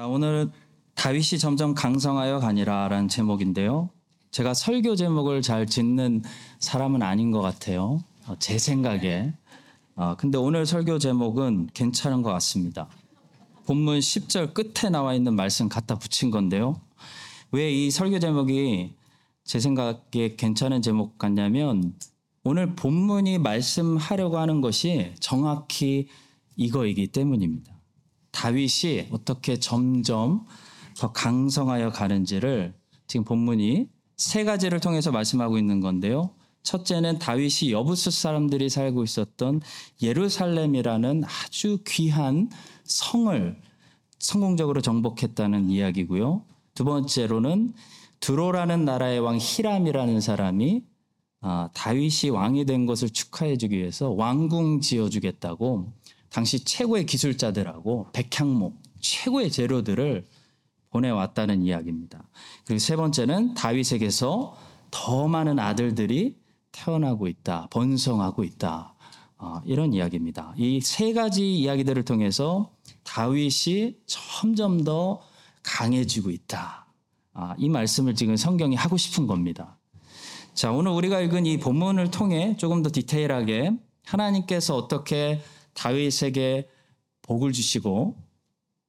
자, 오늘 다윗이 점점 강성하여 가니라라는 제목인데요. 제가 설교 제목을 잘 짓는 사람은 아닌 것 같아요. 어, 제 생각에. 어, 근데 오늘 설교 제목은 괜찮은 것 같습니다. 본문 10절 끝에 나와 있는 말씀 갖다 붙인 건데요. 왜 이 설교 제목이 제 생각에 괜찮은 제목 같냐면 오늘 본문이 말씀하려고 하는 것이 정확히 이거이기 때문입니다. 다윗이 어떻게 점점 더 강성하여 가는지를 지금 본문이 세 가지를 통해서 말씀하고 있는 건데요. 첫째는 다윗이 여부스 사람들이 살고 있었던 예루살렘이라는 아주 귀한 성을 성공적으로 정복했다는 이야기고요. 두 번째로는 드로라는 나라의 왕 히람이라는 사람이 아, 다윗이 왕이 된 것을 축하해주기 위해서 왕궁 지어주겠다고 당시 최고의 기술자들하고 백향목 최고의 재료들을 보내왔다는 이야기입니다. 그리고 세 번째는 다윗에게서 더 많은 아들들이 태어나고 있다, 번성하고 있다. 어, 이런 이야기입니다. 이 세 가지 이야기들을 통해서 다윗이 점점 더 강해지고 있다. 아, 이 말씀을 지금 성경이 하고 싶은 겁니다. 자, 오늘 우리가 읽은 이 본문을 통해 조금 더 디테일하게 하나님께서 어떻게 다윗에게 복을 주시고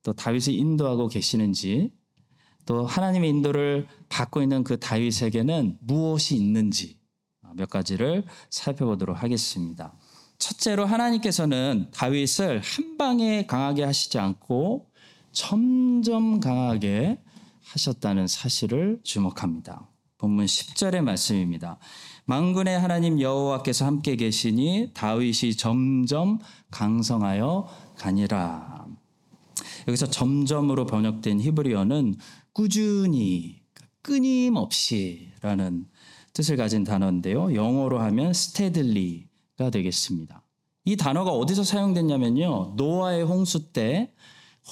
또 다윗을 인도하고 계시는지 또 하나님의 인도를 받고 있는 그 다윗에게는 무엇이 있는지 몇 가지를 살펴보도록 하겠습니다. 첫째로 하나님께서는 다윗을 한 방에 강하게 하시지 않고 점점 강하게 하셨다는 사실을 주목합니다. 본문 10절의 말씀입니다. 만군의 하나님 여호와께서 함께 계시니 다윗이 점점 강성하여 가니라. 여기서 점점으로 번역된 히브리어는 꾸준히 끊임없이라는 뜻을 가진 단어인데요. 영어로 하면 steadily.가 되겠습니다. 이 단어가 어디서 사용됐냐면요. 노아의 홍수 때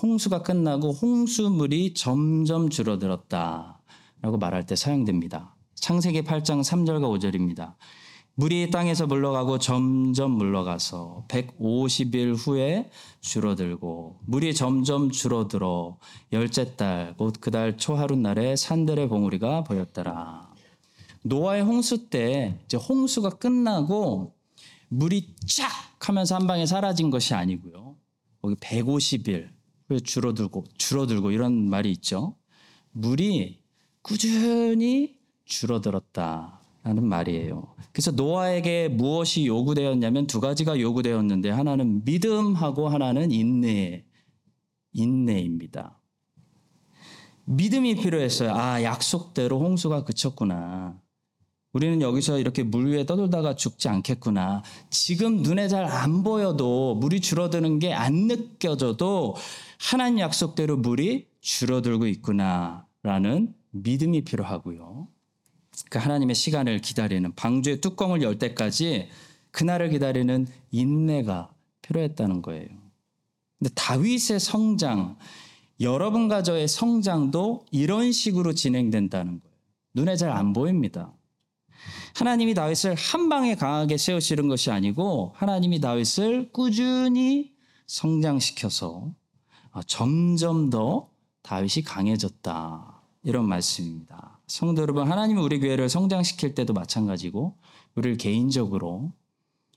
홍수가 끝나고 홍수물이 점점 줄어들었다. 라고 말할 때 사용됩니다. 창세기 8장 3절과 5절입니다. 물이 땅에서 물러가고 점점 물러가서 150일 후에 줄어들고 물이 점점 줄어들어 열째 달 곧 그 달 초하룻날에 산들의 봉우리가 보였더라. 노아의 홍수 때 이제 홍수가 끝나고 물이 쫙 하면서 한 방에 사라진 것이 아니고요. 거기 150일 후에 줄어들고 줄어들고 이런 말이 있죠. 물이 꾸준히 줄어들었다 라는 말이에요. 그래서 노아에게 무엇이 요구되었냐면 두 가지가 요구되었는데 하나는 믿음하고 하나는 인내, 인내입니다. 믿음이 필요했어요. 아, 약속대로 홍수가 그쳤구나. 우리는 여기서 이렇게 물 위에 떠돌다가 죽지 않겠구나. 지금 눈에 잘 안 보여도 물이 줄어드는 게 안 느껴져도 하나님 약속대로 물이 줄어들고 있구나라는 믿음이 필요하고요. 그 하나님의 시간을 기다리는 방주의 뚜껑을 열 때까지 그날을 기다리는 인내가 필요했다는 거예요. 근데 다윗의 성장, 여러분과 저의 성장도 이런 식으로 진행된다는 거예요. 눈에 잘 안 보입니다. 하나님이 다윗을 한 방에 강하게 세우시는 것이 아니고 하나님이 다윗을 꾸준히 성장시켜서 점점 더 다윗이 강해졌다. 이런 말씀입니다. 성도 여러분, 하나님이 우리 교회를 성장시킬 때도 마찬가지고, 우리를 개인적으로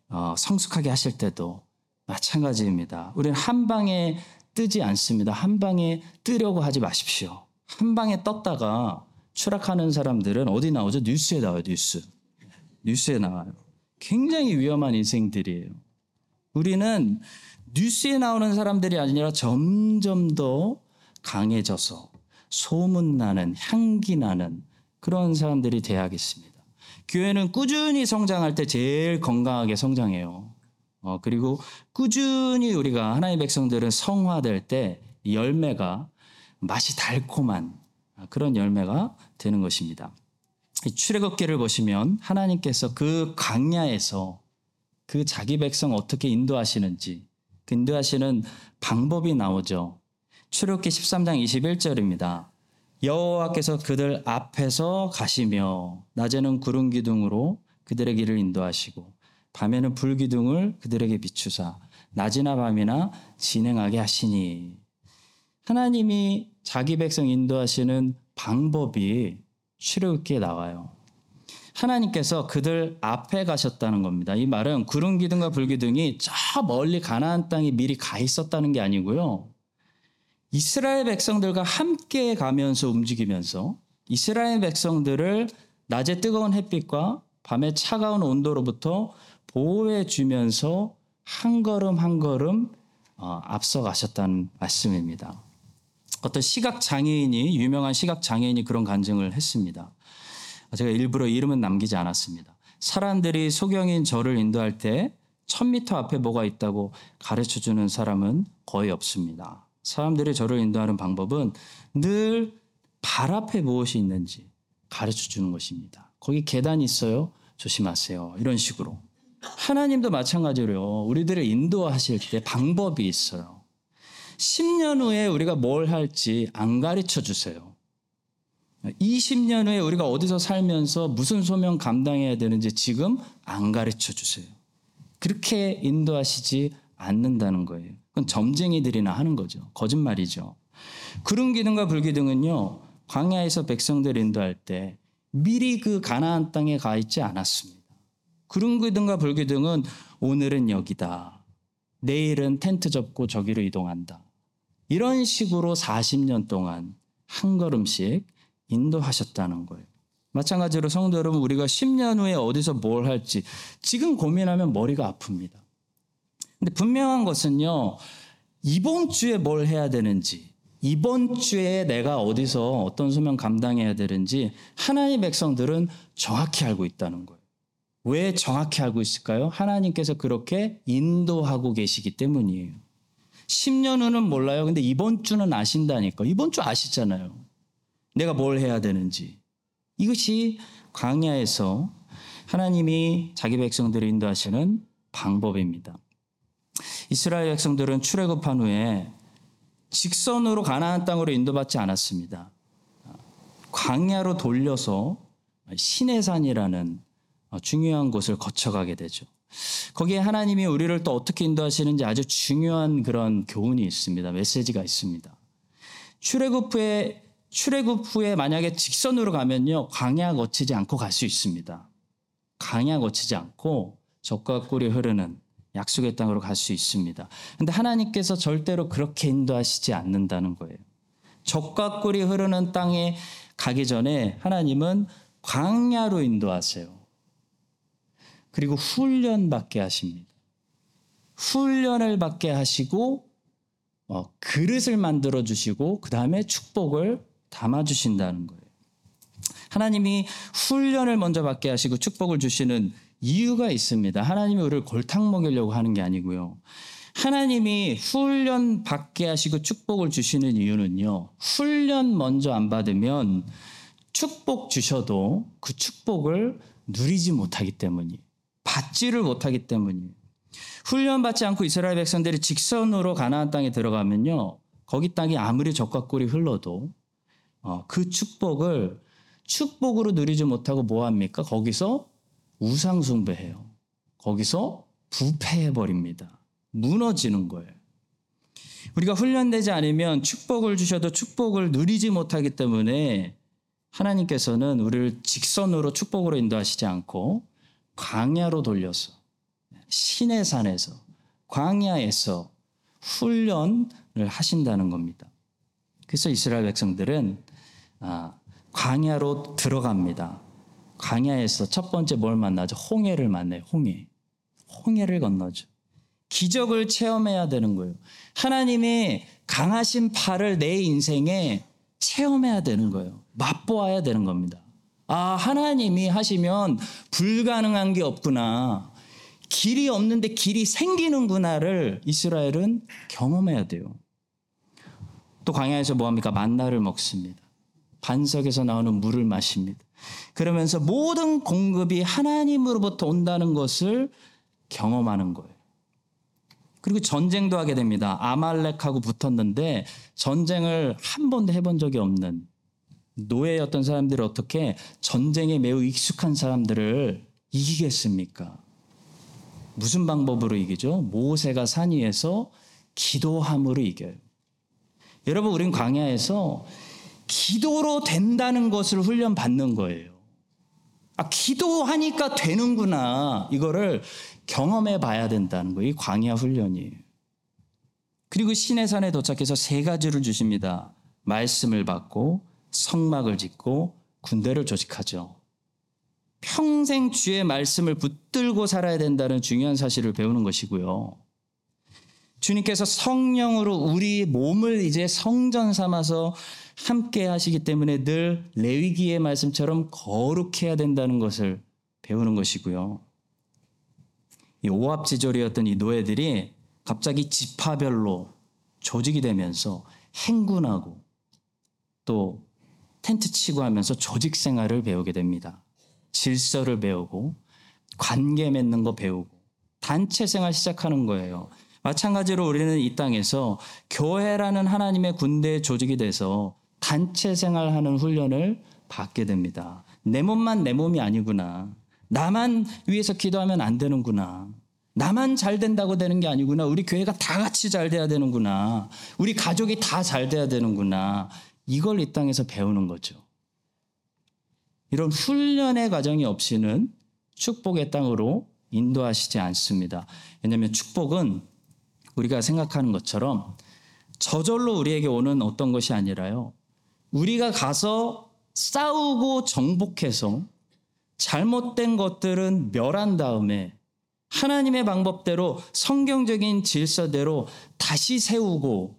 어, 성숙하게 하실 때도 마찬가지입니다. 우리는 한 방에 뜨지 않습니다. 한 방에 뜨려고 하지 마십시오. 한 방에 떴다가 추락하는 사람들은 어디 나오죠? 뉴스에 나와요, 뉴스. 뉴스에 나와요. 굉장히 위험한 인생들이에요. 우리는 뉴스에 나오는 사람들이 아니라 점점 더 강해져서 소문나는, 향기나는 그런 사람들이 돼야겠습니다. 교회는 꾸준히 성장할 때 제일 건강하게 성장해요. 어, 그리고 꾸준히 우리가 하나님의 백성들은 성화될 때 열매가 맛이 달콤한 그런 열매가 되는 것입니다. 출애굽기를 보시면 하나님께서 그 광야에서 그 자기 백성 어떻게 인도하시는지 그 인도하시는 방법이 나오죠. 출애굽기 13장 21절입니다. 여호와께서 그들 앞에서 가시며 낮에는 구름 기둥으로 그들의 길을 인도하시고 밤에는 불 기둥을 그들에게 비추사 낮이나 밤이나 진행하게 하시니 하나님이 자기 백성 인도하시는 방법이 출애굽기에 나와요. 하나님께서 그들 앞에 가셨다는 겁니다. 이 말은 구름 기둥과 불 기둥이 저 멀리 가나안 땅에 미리 가 있었다는 게 아니고요. 이스라엘 백성들과 함께 가면서 움직이면서 이스라엘 백성들을 낮에 뜨거운 햇빛과 밤에 차가운 온도로부터 보호해 주면서 한 걸음 한 걸음 어, 앞서 가셨다는 말씀입니다. 어떤 시각 장애인이 유명한 시각 장애인이 그런 간증을 했습니다. 제가 일부러 이름은 남기지 않았습니다. 사람들이 소경인 저를 인도할 때 1000m 앞에 뭐가 있다고 가르쳐 주는 사람은 거의 없습니다. 사람들이 저를 인도하는 방법은 늘 발 앞에 무엇이 있는지 가르쳐 주는 것입니다. 거기 계단이 있어요. 조심하세요. 이런 식으로. 하나님도 마찬가지로요. 우리들을 인도하실 때 방법이 있어요. 10년 후에 우리가 뭘 할지 안 가르쳐 주세요. 20년 후에 우리가 어디서 살면서 무슨 소명 감당해야 되는지 지금 안 가르쳐 주세요. 그렇게 인도하시지 않는다는 거예요. 그건 점쟁이들이나 하는 거죠. 거짓말이죠. 구름 기둥과 불 기둥은요. 광야에서 백성들 인도할 때 미리 그 가나안 땅에 가 있지 않았습니다. 구름 기둥과 불 기둥은 오늘은 여기다. 내일은 텐트 접고 저기로 이동한다. 이런 식으로 40년 동안 한 걸음씩 인도하셨다는 거예요. 마찬가지로 성도 여러분, 우리가 10년 후에 어디서 뭘 할지 지금 고민하면 머리가 아픕니다. 근데 분명한 것은요, 이번 주에 뭘 해야 되는지, 이번 주에 내가 어디서 어떤 소명 감당해야 되는지 하나님 백성들은 정확히 알고 있다는 거예요. 왜 정확히 알고 있을까요? 하나님께서 그렇게 인도하고 계시기 때문이에요. 10년 후는 몰라요. 근데 이번 주는 아신다니까. 이번 주 아시잖아요. 내가 뭘 해야 되는지. 이것이 광야에서 하나님이 자기 백성들을 인도하시는 방법입니다. 이스라엘 백성들은 출애굽한 후에 직선으로 가나안 땅으로 인도받지 않았습니다. 광야로 돌려서 시내산이라는 중요한 곳을 거쳐가게 되죠. 거기에 하나님이 우리를 또 어떻게 인도하시는지 아주 중요한 그런 교훈이 있습니다. 메시지가 있습니다. 출애굽 후에 출애굽 후에 만약에 직선으로 가면요 광야 거치지 않고 갈 수 있습니다. 광야 거치지 않고 적과 꿀이 흐르는 약속의 땅으로 갈 수 있습니다. 근데 하나님께서 절대로 그렇게 인도하시지 않는다는 거예요. 적과 꿀이 흐르는 땅에 가기 전에 하나님은 광야로 인도하세요. 그리고 훈련 받게 하십니다. 훈련을 받게 하시고 어, 그릇을 만들어 주시고 그 다음에 축복을 담아 주신다는 거예요. 하나님이 훈련을 먼저 받게 하시고 축복을 주시는 이유가 있습니다. 하나님이 우리를 골탕 먹이려고 하는 게 아니고요. 하나님이 훈련 받게 하시고 축복을 주시는 이유는요. 훈련 먼저 안 받으면 축복 주셔도 그 축복을 누리지 못하기 때문이에요. 받지를 못하기 때문이에요. 훈련 받지 않고 이스라엘 백성들이 직선으로 가나안 땅에 들어가면요. 거기 땅이 아무리 적과 꿀이 흘러도 어, 그 축복을 축복으로 누리지 못하고 뭐 합니까? 거기서 우상숭배해요. 거기서 부패해버립니다. 무너지는 거예요. 우리가 훈련되지 않으면 축복을 주셔도 축복을 누리지 못하기 때문에 하나님께서는 우리를 직선으로 축복으로 인도하시지 않고 광야로 돌려서 신의 산에서 광야에서 훈련을 하신다는 겁니다. 그래서 이스라엘 백성들은 아, 광야로 들어갑니다. 광야에서 첫 번째 뭘 만나죠? 홍해를 만나요. 홍해. 홍해를 건너죠. 기적을 체험해야 되는 거예요. 하나님의 강하신 팔을 내 인생에 체험해야 되는 거예요. 맛보아야 되는 겁니다. 아, 하나님이 하시면 불가능한 게 없구나. 길이 없는데 길이 생기는구나를 이스라엘은 경험해야 돼요. 또 광야에서 뭐 합니까? 만나를 먹습니다. 반석에서 나오는 물을 마십니다. 그러면서 모든 공급이 하나님으로부터 온다는 것을 경험하는 거예요. 그리고 전쟁도 하게 됩니다. 아말렉하고 붙었는데 전쟁을 한 번도 해본 적이 없는 노예였던 사람들이 어떻게 전쟁에 매우 익숙한 사람들을 이기겠습니까? 무슨 방법으로 이기죠? 모세가 산 위에서 기도함으로 이겨요. 여러분, 우린 광야에서 기도로 된다는 것을 훈련 받는 거예요. 아, 기도하니까 되는구나. 이거를 경험해 봐야 된다는 거예요. 이 광야 훈련이에요. 그리고 시내산에 도착해서 세 가지를 주십니다. 말씀을 받고 성막을 짓고 군대를 조직하죠. 평생 주의 말씀을 붙들고 살아야 된다는 중요한 사실을 배우는 것이고요. 주님께서 성령으로 우리 몸을 이제 성전 삼아서 함께 하시기 때문에 늘 레위기의 말씀처럼 거룩해야 된다는 것을 배우는 것이고요. 이 오합지졸이었던 이 노예들이 갑자기 지파별로 조직이 되면서 행군하고 또 텐트 치고 하면서 조직 생활을 배우게 됩니다. 질서를 배우고 관계 맺는 거 배우고 단체 생활 시작하는 거예요. 마찬가지로 우리는 이 땅에서 교회라는 하나님의 군대 조직이 돼서 단체 생활하는 훈련을 받게 됩니다. 내 몸만 내 몸이 아니구나. 나만 위해서 기도하면 안 되는구나. 나만 잘 된다고 되는 게 아니구나. 우리 교회가 다 같이 잘 돼야 되는구나. 우리 가족이 다 잘 돼야 되는구나. 이걸 이 땅에서 배우는 거죠. 이런 훈련의 과정이 없이는 축복의 땅으로 인도하시지 않습니다. 왜냐하면 축복은 우리가 생각하는 것처럼 저절로 우리에게 오는 어떤 것이 아니라요. 우리가 가서 싸우고 정복해서 잘못된 것들은 멸한 다음에 하나님의 방법대로 성경적인 질서대로 다시 세우고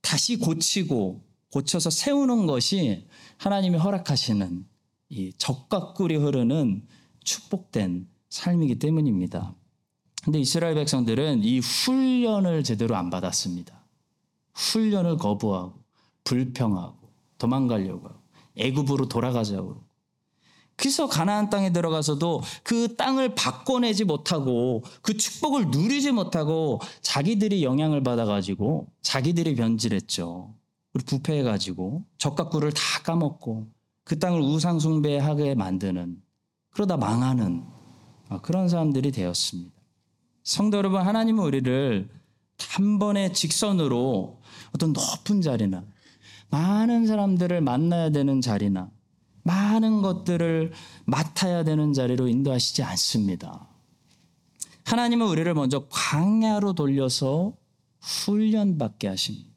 다시 고치고 고쳐서 세우는 것이 하나님이 허락하시는 이 적과 꿀이 흐르는 축복된 삶이기 때문입니다. 근데 이스라엘 백성들은 이 훈련을 제대로 안 받았습니다. 훈련을 거부하고 불평하고 도망가려고 하고 애굽으로 돌아가자고 그래서 가나안 땅에 들어가서도 그 땅을 바꿔내지 못하고 그 축복을 누리지 못하고 자기들이 영향을 받아가지고 자기들이 변질했죠. 우리 부패해가지고 적각구를 다 까먹고 그 땅을 우상숭배하게 만드는 그러다 망하는 그런 사람들이 되었습니다. 성도 여러분, 하나님은 우리를 단번에 직선으로 어떤 높은 자리나 많은 사람들을 만나야 되는 자리나 많은 것들을 맡아야 되는 자리로 인도하시지 않습니다. 하나님은 우리를 먼저 광야로 돌려서 훈련받게 하십니다.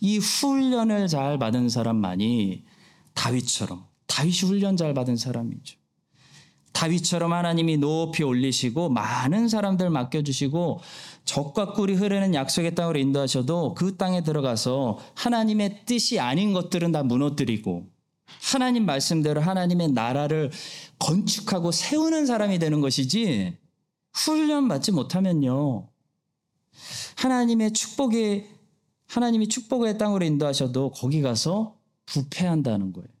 이 훈련을 잘 받은 사람만이 다윗처럼 다윗이 훈련 잘 받은 사람이죠. 다윗처럼 하나님이 높이 올리시고 많은 사람들 맡겨주시고 적과 꿀이 흐르는 약속의 땅으로 인도하셔도 그 땅에 들어가서 하나님의 뜻이 아닌 것들은 다 무너뜨리고 하나님 말씀대로 하나님의 나라를 건축하고 세우는 사람이 되는 것이지 훈련 받지 못하면요. 하나님의 축복이 하나님이 축복의 땅으로 인도하셔도 거기 가서 부패한다는 거예요.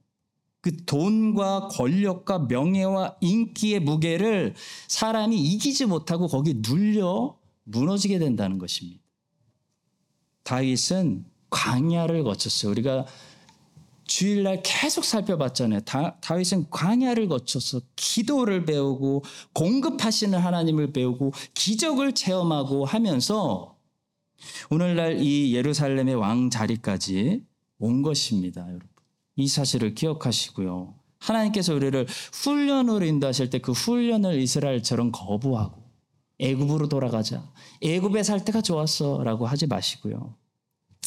그 돈과 권력과 명예와 인기의 무게를 사람이 이기지 못하고 거기 눌려 무너지게 된다는 것입니다. 다윗은 광야를 거쳤어요. 우리가 주일날 계속 살펴봤잖아요. 다, 다윗은 광야를 거쳐서 기도를 배우고 공급하시는 하나님을 배우고 기적을 체험하고 하면서 오늘날 이 예루살렘의 왕 자리까지 온 것입니다, 여러분. 이 사실을 기억하시고요. 하나님께서 우리를 훈련으로 인도하실 때 그 훈련을 이스라엘처럼 거부하고 애굽으로 돌아가자. 애굽에 살 때가 좋았어라고 하지 마시고요.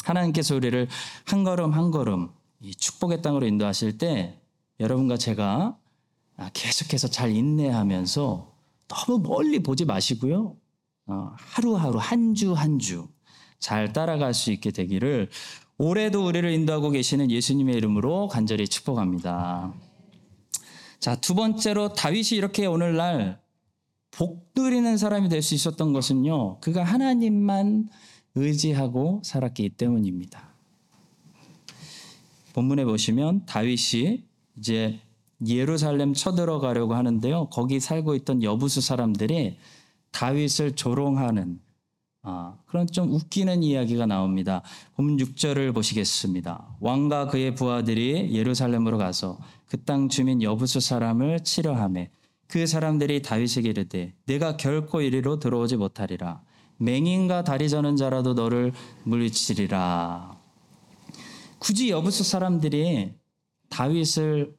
하나님께서 우리를 한 걸음 한 걸음 이 축복의 땅으로 인도하실 때 여러분과 제가 계속해서 잘 인내하면서 너무 멀리 보지 마시고요. 어, 하루하루 한 주 한 주 잘 따라갈 수 있게 되기를 올해도 우리를 인도하고 계시는 예수님의 이름으로 간절히 축복합니다. 자, 두 번째로 다윗이 이렇게 오늘날 복 누리는 사람이 될 수 있었던 것은요. 그가 하나님만 의지하고 살았기 때문입니다. 본문에 보시면 다윗이 이제 예루살렘 쳐들어가려고 하는데요. 거기 살고 있던 여부수 사람들이 다윗을 조롱하는 아, 그런 좀 웃기는 이야기가 나옵니다. 본문 6절을 보시겠습니다. 왕과 그의 부하들이 예루살렘으로 가서 그 땅 주민 여부수 사람을 치려하매 그 사람들이 다윗에게 이르되 내가 결코 이리로 들어오지 못하리라. 맹인과 다리 저는 자라도 너를 물리치리라. 굳이 여부수 사람들이 다윗을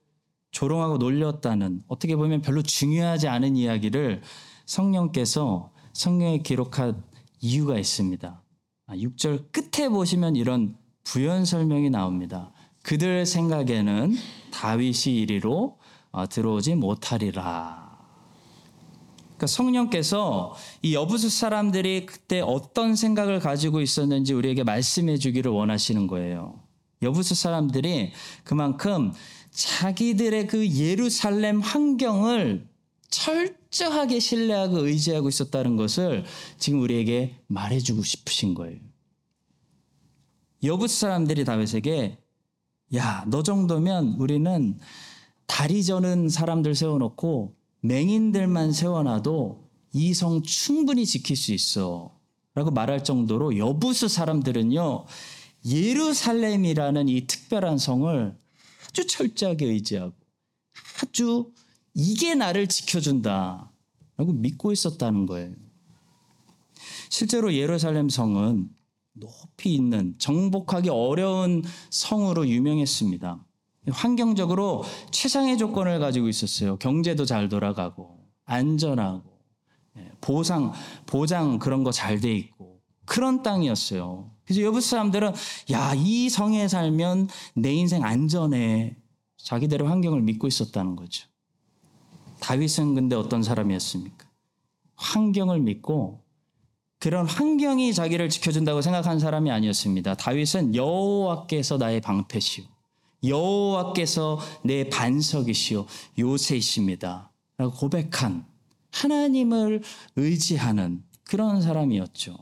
조롱하고 놀렸다는 어떻게 보면 별로 중요하지 않은 이야기를 성령께서 성경에 기록한 이유가 있습니다. 6절 끝에 보시면 이런 부연 설명이 나옵니다. 그들 생각에는 다윗이 이리로 어, 들어오지 못하리라. 그러니까 성령께서 이 여부수 사람들이 그때 어떤 생각을 가지고 있었는지 우리에게 말씀해 주기를 원하시는 거예요. 여부수 사람들이 그만큼 자기들의 그 예루살렘 환경을 철저하게 신뢰하고 의지하고 있었다는 것을 지금 우리에게 말해주고 싶으신 거예요. 여부수 사람들이 다윗에게 야, 너 정도면 우리는 다리 저는 사람들 세워놓고 맹인들만 세워놔도 이성 충분히 지킬 수 있어. 라고 말할 정도로 여부수 사람들은요, 예루살렘이라는 이 특별한 성을 아주 철저하게 의지하고 아주 이게 나를 지켜준다. 라고 믿고 있었다는 거예요. 실제로 예루살렘 성은 높이 있는 정복하기 어려운 성으로 유명했습니다. 환경적으로 최상의 조건을 가지고 있었어요. 경제도 잘 돌아가고 안전하고 예, 보상 보장 그런 거 잘 돼 있고 그런 땅이었어요. 그래서 여부 사람들은 야 이 성에 살면 내 인생 안전해 자기들의 환경을 믿고 있었다는 거죠. 다윗은 근데 어떤 사람이었습니까? 환경을 믿고 그런 환경이 자기를 지켜준다고 생각한 사람이 아니었습니다. 다윗은 여호와께서 나의 방패시오. 여호와께서 내 반석이시오. 요새이십니다. 라고 고백한 하나님을 의지하는 그런 사람이었죠.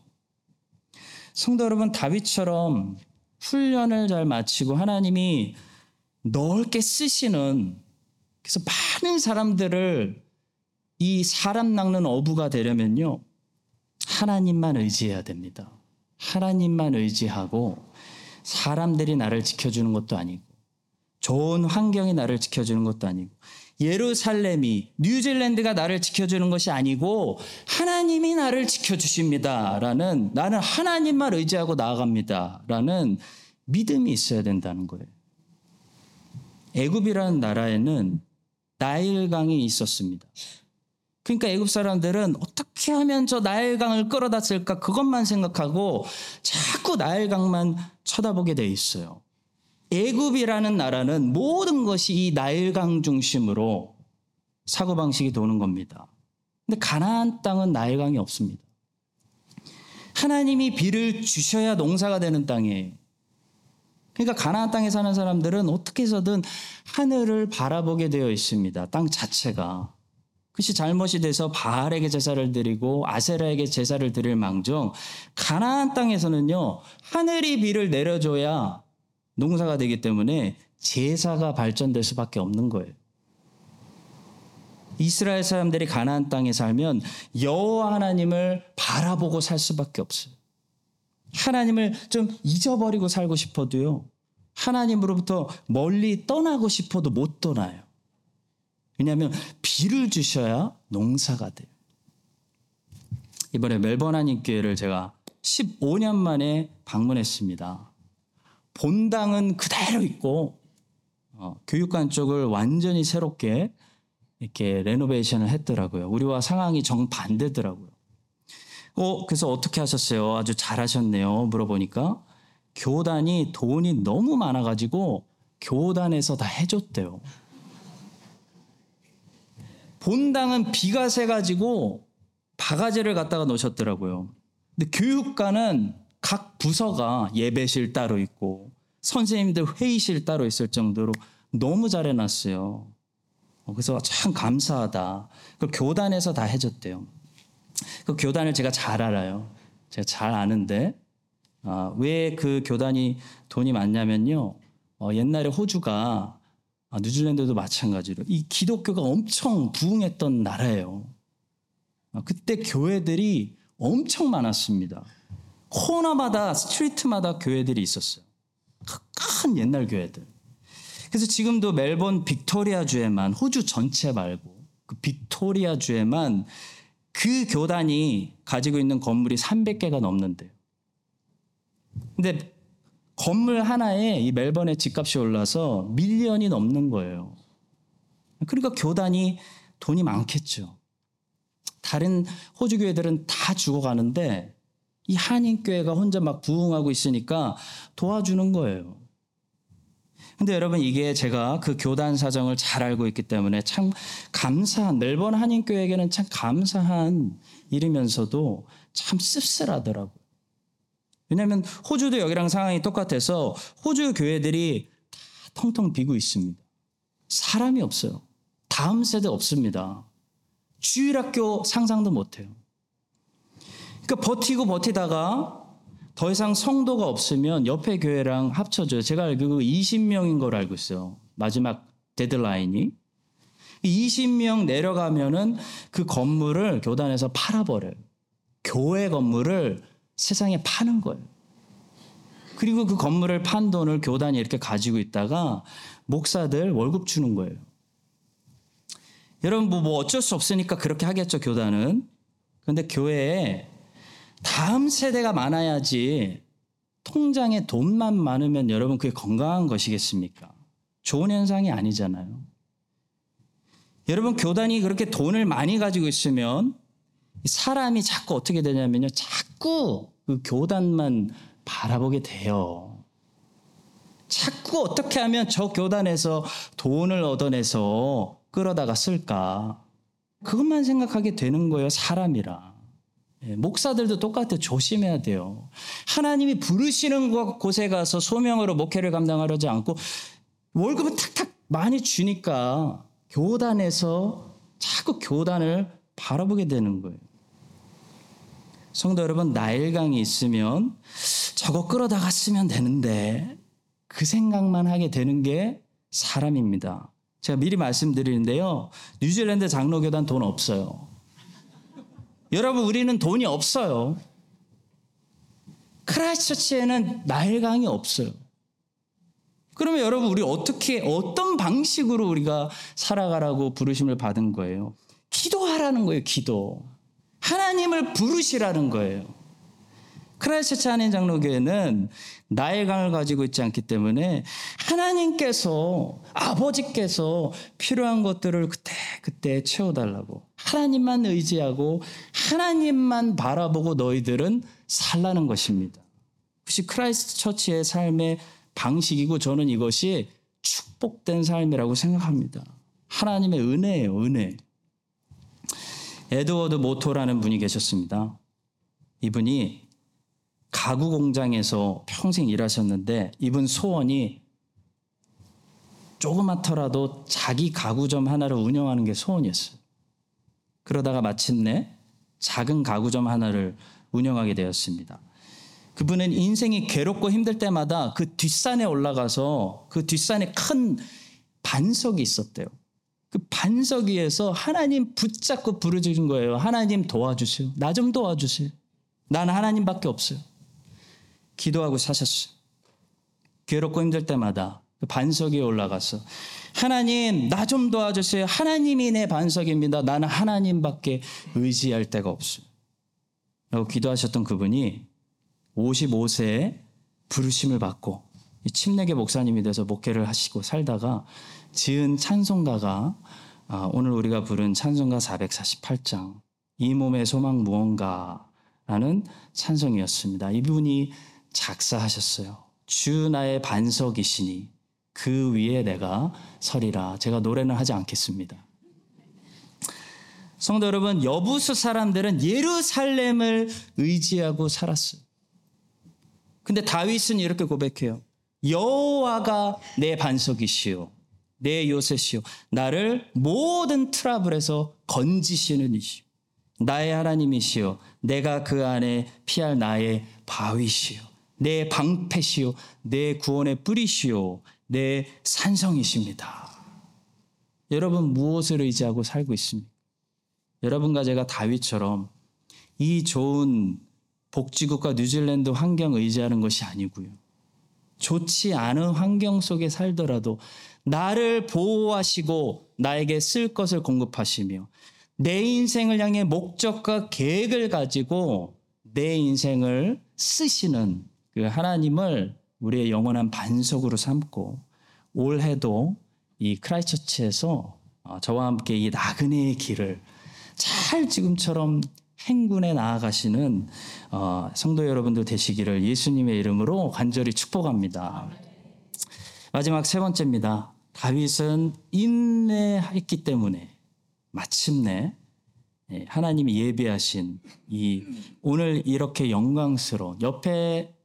성도 여러분, 다윗처럼 훈련을 잘 마치고 하나님이 넓게 쓰시는 그래서 많은 사람들을 이 사람 낚는 어부가 되려면요. 하나님만 의지해야 됩니다. 하나님만 의지하고 사람들이 나를 지켜주는 것도 아니고 좋은 환경이 나를 지켜주는 것도 아니고 예루살렘이 뉴질랜드가 나를 지켜주는 것이 아니고 하나님이 나를 지켜주십니다라는 나는 하나님만 의지하고 나아갑니다라는 믿음이 있어야 된다는 거예요. 애굽이라는 나라에는 나일강이 있었습니다. 그러니까 애굽 사람들은 어떻게 하면 저 나일강을 끌어다 쓸까 그것만 생각하고 자꾸 나일강만 쳐다보게 돼 있어요. 애굽이라는 나라는 모든 것이 이 나일강 중심으로 사고방식이 도는 겁니다. 근데 가나안 땅은 나일강이 없습니다. 하나님이 비를 주셔야 농사가 되는 땅이에요. 그러니까 가나안 땅에 사는 사람들은 어떻게 해서든 하늘을 바라보게 되어 있습니다. 땅 자체가. 그것이 잘못이 돼서 바알에게 제사를 드리고 아세라에게 제사를 드릴 망정 가나안 땅에서는요 하늘이 비를 내려줘야 농사가 되기 때문에 제사가 발전될 수밖에 없는 거예요. 이스라엘 사람들이 가나안 땅에 살면 여호와 하나님을 바라보고 살 수밖에 없어요. 하나님을 좀 잊어버리고 살고 싶어도요. 하나님으로부터 멀리 떠나고 싶어도 못 떠나요. 왜냐하면 비를 주셔야 농사가 돼요. 이번에 멜번 한인교회를 제가 15년 만에 방문했습니다. 본당은 그대로 있고 어, 교육관 쪽을 완전히 새롭게 이렇게 레노베이션을 했더라고요. 우리와 상황이 정반대더라고요. 어, 그래서 어떻게 하셨어요? 아주 잘하셨네요. 물어보니까 교단이 돈이 너무 많아가지고 교단에서 다 해줬대요. 본당은 비가 새가지고 바가지를 갖다가 놓으셨더라고요. 근데 교육관은 각 부서가 예배실 따로 있고 선생님들 회의실 따로 있을 정도로 너무 잘 해놨어요. 어, 그래서 참 감사하다. 그 교단에서 다 해줬대요. 그 교단을 제가 잘 알아요. 제가 잘 아는데 아, 왜 그 교단이 돈이 많냐면요. 어, 옛날에 호주가 아, 뉴질랜드도 마찬가지로 이 기독교가 엄청 부흥했던 나라예요. 아, 그때 교회들이 엄청 많았습니다. 코너마다 street마다 교회들이 있었어요. 큰 옛날 교회들. 그래서 지금도 멜번 빅토리아 주에만 호주 전체 말고 그 빅토리아 주에만 그 교단이 가지고 있는 건물이 300개가 넘는데요. 근데 건물 하나에 이 멜번의 집값이 올라서 밀리언이 넘는 거예요. 그러니까 교단이 돈이 많겠죠. 다른 호주 교회들은 다 죽어가는데 이 한인 교회가 혼자 막 부흥하고 있으니까 도와주는 거예요. 근데 여러분 이게 제가 그 교단 사정을 잘 알고 있기 때문에 참 감사한 멜번 한인교회에게는 참 감사한 일이면서도 참 씁쓸하더라고요. 왜냐하면 호주도 여기랑 상황이 똑같아서 호주 교회들이 다 텅텅 비고 있습니다. 사람이 없어요. 다음 세대 없습니다. 주일학교 상상도 못해요. 그러니까 버티고 버티다가 더 이상 성도가 없으면 옆에 교회랑 합쳐져요. 제가 알기로 20명인 걸 알고 있어요. 마지막 데드라인이. 20명 내려가면은 그 건물을 교단에서 팔아버려요. 교회 건물을 세상에 파는 거예요. 그리고 그 건물을 판 돈을 교단이 이렇게 가지고 있다가 목사들 월급 주는 거예요. 여러분 뭐, 뭐 어쩔 수 없으니까 그렇게 하겠죠 교단은. 그런데 교회에 다음 세대가 많아야지 통장에 돈만 많으면 여러분 그게 건강한 것이겠습니까? 좋은 현상이 아니잖아요. 여러분 교단이 그렇게 돈을 많이 가지고 있으면 사람이 자꾸 어떻게 되냐면요. 자꾸 그 교단만 바라보게 돼요. 자꾸 어떻게 하면 저 교단에서 돈을 얻어내서 끌어다가 쓸까. 그것만 생각하게 되는 거예요. 사람이라. 예, 목사들도 똑같아요. 조심해야 돼요. 하나님이 부르시는 곳에 가서 소명으로 목회를 감당하려지 않고 월급을 탁탁 많이 주니까 교단에서 자꾸 교단을 바라보게 되는 거예요. 성도 여러분, 나일강이 있으면 저거 끌어다가 쓰면 되는데 그 생각만 하게 되는 게 사람입니다. 제가 미리 말씀드리는데요. 뉴질랜드 장로교단 돈 없어요. 여러분, 우리는 돈이 없어요. 크라이처치에는 나일강이 없어요. 그러면 여러분, 우리 어떻게, 어떤 방식으로 우리가 살아가라고 부르심을 받은 거예요? 기도하라는 거예요, 기도. 하나님을 부르시라는 거예요. 크라이스처치 한인 장로교회는 나의 강을 가지고 있지 않기 때문에 하나님께서 아버지께서 필요한 것들을 그때 그때 채워달라고 하나님만 의지하고 하나님만 바라보고 너희들은 살라는 것입니다. 그것이 크라이스처치의 삶의 방식이고 저는 이것이 축복된 삶이라고 생각합니다. 하나님의 은혜예요, 은혜. 에드워드 모토라는 분이 계셨습니다. 이분이 가구 공장에서 평생 일하셨는데 이분 소원이 조그맣더라도 자기 가구점 하나를 운영하는 게 소원이었어요. 그러다가 마침내 작은 가구점 하나를 운영하게 되었습니다. 그분은 인생이 괴롭고 힘들 때마다 그 뒷산에 올라가서 그 뒷산에 큰 반석이 있었대요. 그 반석 위에서 하나님 붙잡고 부르짖은 거예요. 하나님 도와주세요. 나 좀 도와주세요. 나는 하나님밖에 없어요. 기도하고 사셨어요. 괴롭고 힘들 때마다 그 반석 위에 올라가서 하나님 나 좀 도와주세요. 하나님이 내 반석입니다. 나는 하나님밖에 의지할 데가 없어요. 라고 기도하셨던 그분이 55세에 부르심을 받고 침례계 목사님이 돼서 목회를 하시고 살다가 지은 찬송가가 아, 오늘 우리가 부른 찬송가 448장 이 몸의 소망 무언가라는 찬송이었습니다. 이분이 작사하셨어요. 주 나의 반석이시니 그 위에 내가 서리라. 제가 노래는 하지 않겠습니다. 성도 여러분, 여부수 사람들은 예루살렘을 의지하고 살았어요. 근데 다윗은 이렇게 고백해요. 여호와가 내 반석이시요 내 요새시요 나를 모든 트러블에서 건지시는 이시요 나의 하나님이시요 내가 그 안에 피할 나의 바위시요 내 방패시요 내 구원의 뿌리시요 내 산성이십니다. 여러분 무엇을 의지하고 살고 있습니까? 여러분과 제가 다윗처럼 이 좋은 복지국가 뉴질랜드 환경 의지하는 것이 아니고요. 좋지 않은 환경 속에 살더라도 나를 보호하시고 나에게 쓸 것을 공급하시며 내 인생을 향해 목적과 계획을 가지고 내 인생을 쓰시는 그 하나님을 우리의 영원한 반석으로 삼고 올해도 이 크라이처치에서 어, 저와 함께 이 나그네의 길을 잘 지금처럼 행군에 나아가시는 어, 성도 여러분들 되시기를 예수님의 이름으로 간절히 축복합니다. 마지막 세 번째입니다. 다윗은 인내했기 때문에 마침내 예, 하나님이 예비하신 이 오늘 이렇게 영광스러운 옆에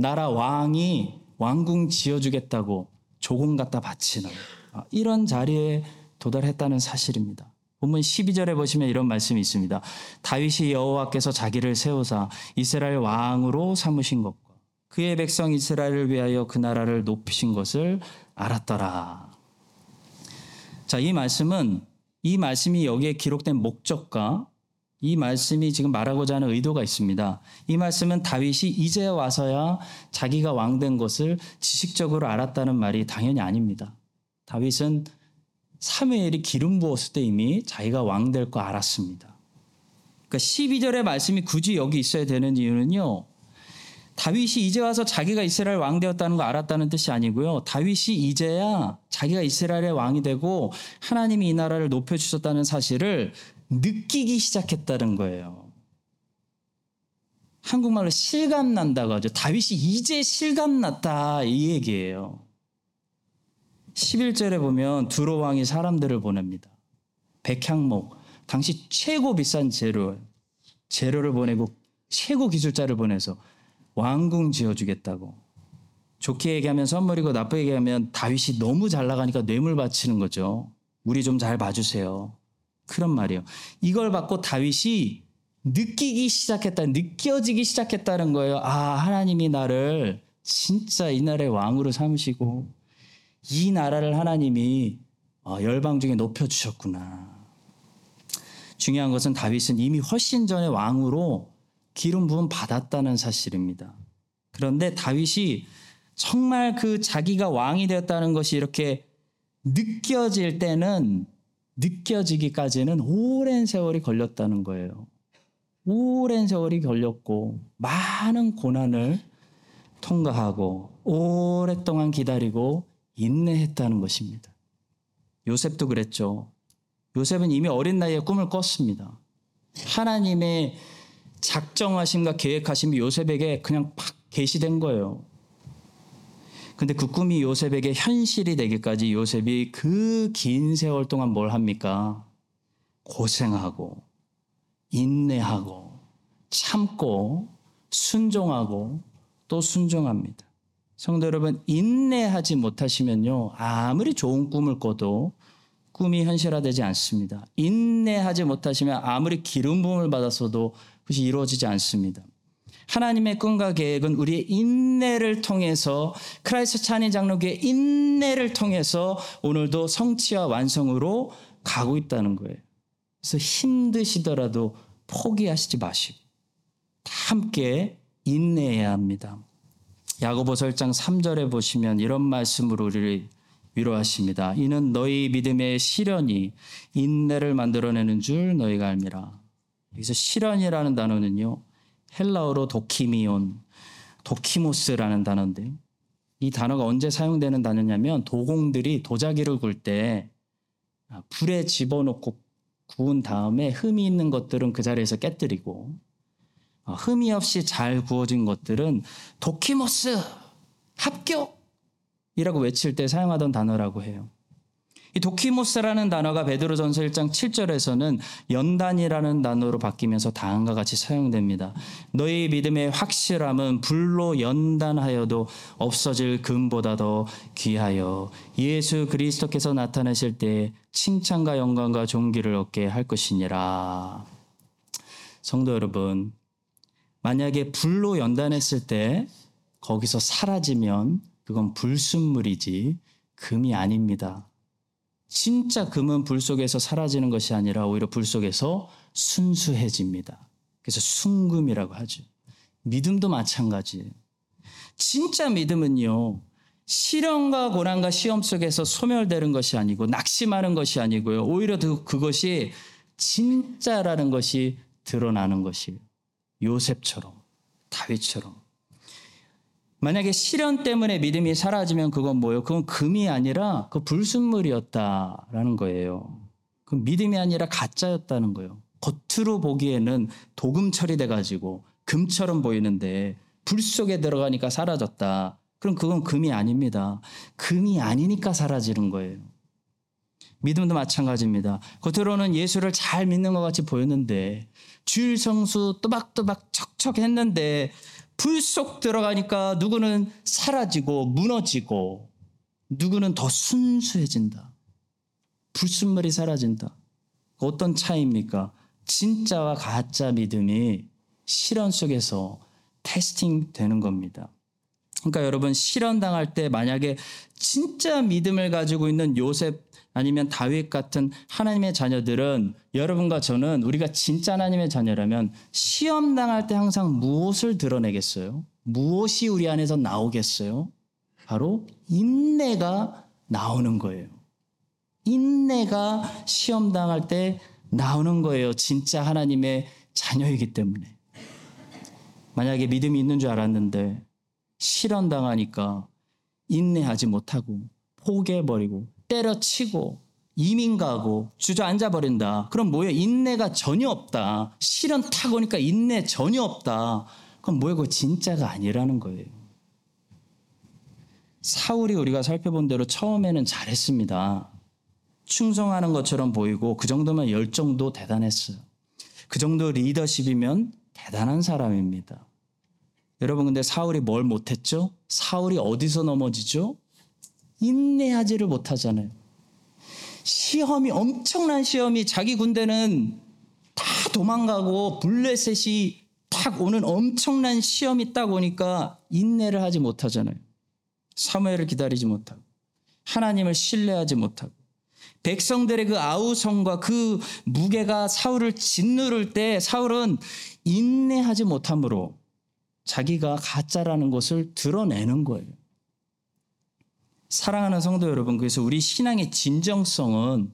나라 왕이 왕궁 지어주겠다고 조공 갖다 바치는 아, 이런 자리에 도달했다는 사실입니다. 본문 12절에 보시면 이런 말씀이 있습니다. 다윗이 여호와께서 자기를 세우사 이스라엘 왕으로 삼으신 것과 그의 백성 이스라엘을 위하여 그 나라를 높이신 것을 알았더라. 자, 이 말씀은 이 말씀이 여기에 기록된 목적과 이 말씀이 지금 말하고자 하는 의도가 있습니다. 이 말씀은 다윗이 이제 와서야 자기가 왕 된 것을 지식적으로 알았다는 말이 당연히 아닙니다. 다윗은 사무엘이 기름 부었을 때 이미 자기가 왕 될 거 알았습니다. 그러니까 12절의 말씀이 굳이 여기 있어야 되는 이유는요. 다윗이 이제 와서 자기가 이스라엘 왕 되었다는 거 알았다는 뜻이 아니고요. 다윗이 이제야 자기가 이스라엘의 왕이 되고 하나님이 이 나라를 높여 주셨다는 사실을 느끼기 시작했다는 거예요. 한국말로 실감 난다고 하죠. 다윗이 이제 실감 났다 이 얘기예요. 11절에 보면 두로 왕이 사람들을 보냅니다. 백향목, 당시 최고 비싼 재료, 재료를 보내고 최고 기술자를 보내서 왕궁 지어주겠다고. 좋게 얘기하면 선물이고 나쁘게 얘기하면 다윗이 너무 잘 나가니까 뇌물 바치는 거죠. 우리 좀 잘 봐주세요. 그런 말이에요. 이걸 받고 다윗이 느끼기 시작했다, 느껴지기 시작했다는 거예요. 아, 하나님이 나를 진짜 이 나라의 왕으로 삼으시고 이 나라를 하나님이 어, 열방 중에 높여 주셨구나. 중요한 것은 다윗은 이미 훨씬 전에 왕으로 기름 부음 받았다는 사실입니다. 그런데 다윗이 정말 그 자기가 왕이 되었다는 것이 이렇게 느껴질 때는 느껴지기까지는 오랜 세월이 걸렸다는 거예요. 오랜 세월이 걸렸고 많은 고난을 통과하고 오랫동안 기다리고 인내했다는 것입니다. 요셉도 그랬죠. 요셉은 이미 어린 나이에 꿈을 꿨습니다. 하나님의 작정하심과 계획하심이 요셉에게 그냥 팍 계시된 거예요. 근데 그 꿈이 요셉에게 현실이 되기까지 요셉이 그 긴 세월 동안 뭘 합니까? 고생하고, 인내하고, 참고, 순종하고, 또 순종합니다. 성도 여러분, 인내하지 못하시면요, 아무리 좋은 꿈을 꿔도 꿈이 현실화되지 않습니다. 인내하지 못하시면 아무리 기름 부음을 받았어도 그것이 이루어지지 않습니다. 하나님의 꿈과 계획은 우리의 인내를 통해서 크라이스트처치 한인 장로교의 인내를 통해서 오늘도 성취와 완성으로 가고 있다는 거예요. 그래서 힘드시더라도 포기하시지 마시고 다 함께 인내해야 합니다. 야고보서 1장 3절에 보시면 이런 말씀으로 우리를 위로하십니다. 이는 너희 믿음의 시련이 인내를 만들어내는 줄 너희가 알미라. 여기서 시련이라는 단어는요. 헬라어로 도키미온, 도키모스라는 단어인데요. 이 단어가 언제 사용되는 단어냐면 도공들이 도자기를 굴 때 불에 집어넣고 구운 다음에 흠이 있는 것들은 그 자리에서 깨뜨리고 어, 흠이 없이 잘 구워진 것들은 도키모스 합격이라고 외칠 때 사용하던 단어라고 해요. 이 도키모스라는 단어가 베드로전서 1장 7절에서는 연단이라는 단어로 바뀌면서 다음과 같이 사용됩니다. 너희 믿음의 확실함은 불로 연단하여도 없어질 금보다 더 귀하여 예수 그리스도께서 나타나실 때 칭찬과 영광과 존귀를 얻게 할 것이니라. 성도 여러분, 만약에 불로 연단했을 때 거기서 사라지면 그건 불순물이지 금이 아닙니다. 진짜 금은 불 속에서 사라지는 것이 아니라 오히려 불 속에서 순수해집니다. 그래서 순금이라고 하죠. 믿음도 마찬가지예요. 진짜 믿음은요. 시련과 고난과 시험 속에서 소멸되는 것이 아니고 낙심하는 것이 아니고요. 오히려 그것이 진짜라는 것이 드러나는 것이에요. 요셉처럼, 다윗처럼. 만약에 시련 때문에 믿음이 사라지면 그건 뭐예요? 그건 금이 아니라 그 불순물이었다라는 거예요. 그 믿음이 아니라 가짜였다는 거예요. 겉으로 보기에는 도금 처리돼 가지고 금처럼 보이는데 불 속에 들어가니까 사라졌다. 그럼 그건 금이 아닙니다. 금이 아니니까 사라지는 거예요. 믿음도 마찬가지입니다. 겉으로는 예수를 잘 믿는 것 같이 보였는데 주일 성수 또박또박 척척 했는데 불 속 들어가니까 누구는 사라지고 무너지고 누구는 더 순수해진다. 불순물이 사라진다. 어떤 차이입니까? 진짜와 가짜 믿음이 실현 속에서 테스팅 되는 겁니다. 그러니까 여러분 실현 당할 때 만약에 진짜 믿음을 가지고 있는 요셉 아니면 다윗 같은 하나님의 자녀들은 여러분과 저는 우리가 진짜 하나님의 자녀라면 시험 당할 때 항상 무엇을 드러내겠어요? 무엇이 우리 안에서 나오겠어요? 바로 인내가 나오는 거예요. 인내가 시험 당할 때 나오는 거예요. 진짜 하나님의 자녀이기 때문에. 만약에 믿음이 있는 줄 알았는데 실현 당하니까 인내하지 못하고 포기해버리고 때려치고 이민 가고 주저앉아 버린다. 그럼 뭐예요? 인내가 전혀 없다. 실현 탁 오니까 인내 전혀 없다. 그럼 뭐예요? 그거 진짜가 아니라는 거예요. 사울이 우리가 살펴본 대로 처음에는 잘했습니다. 충성하는 것처럼 보이고 그 정도면 열정도 대단했어요. 그 정도 리더십이면 대단한 사람입니다. 여러분 근데 사울이 뭘 못했죠? 사울이 어디서 넘어지죠? 인내하지를 못하잖아요. 시험이 엄청난 시험이 자기 군대는 다 도망가고 블레셋이 탁 오는 엄청난 시험이 딱 오니까 인내를 하지 못하잖아요. 사무엘을 기다리지 못하고 하나님을 신뢰하지 못하고 백성들의 그 아우성과 그 무게가 사울을 짓누를 때 사울은 인내하지 못함으로 자기가 가짜라는 것을 드러내는 거예요. 사랑하는 성도 여러분, 그래서 우리 신앙의 진정성은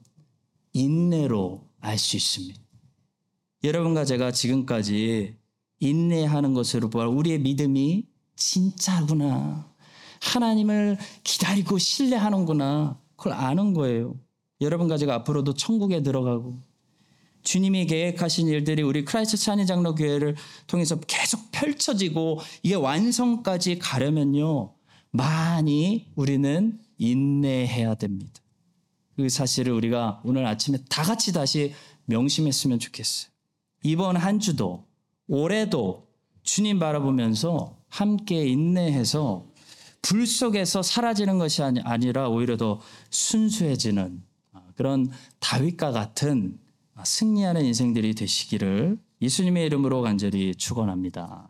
인내로 알 수 있습니다. 여러분과 제가 지금까지 인내하는 것으로 보아 우리의 믿음이 진짜구나. 하나님을 기다리고 신뢰하는구나. 그걸 아는 거예요. 여러분과 제가 앞으로도 천국에 들어가고 주님이 계획하신 일들이 우리 크라이스트처치 한인 장로 교회를 통해서 계속 펼쳐지고 이게 완성까지 가려면요. 많이 우리는 인내해야 됩니다. 그 사실을 우리가 오늘 아침에 다 같이 다시 명심했으면 좋겠어요. 이번 한 주도 올해도 주님 바라보면서 함께 인내해서 불 속에서 사라지는 것이 아니- 아니라 오히려 더 순수해지는 그런 다윗과 같은 승리하는 인생들이 되시기를 예수님의 이름으로 간절히 축원합니다.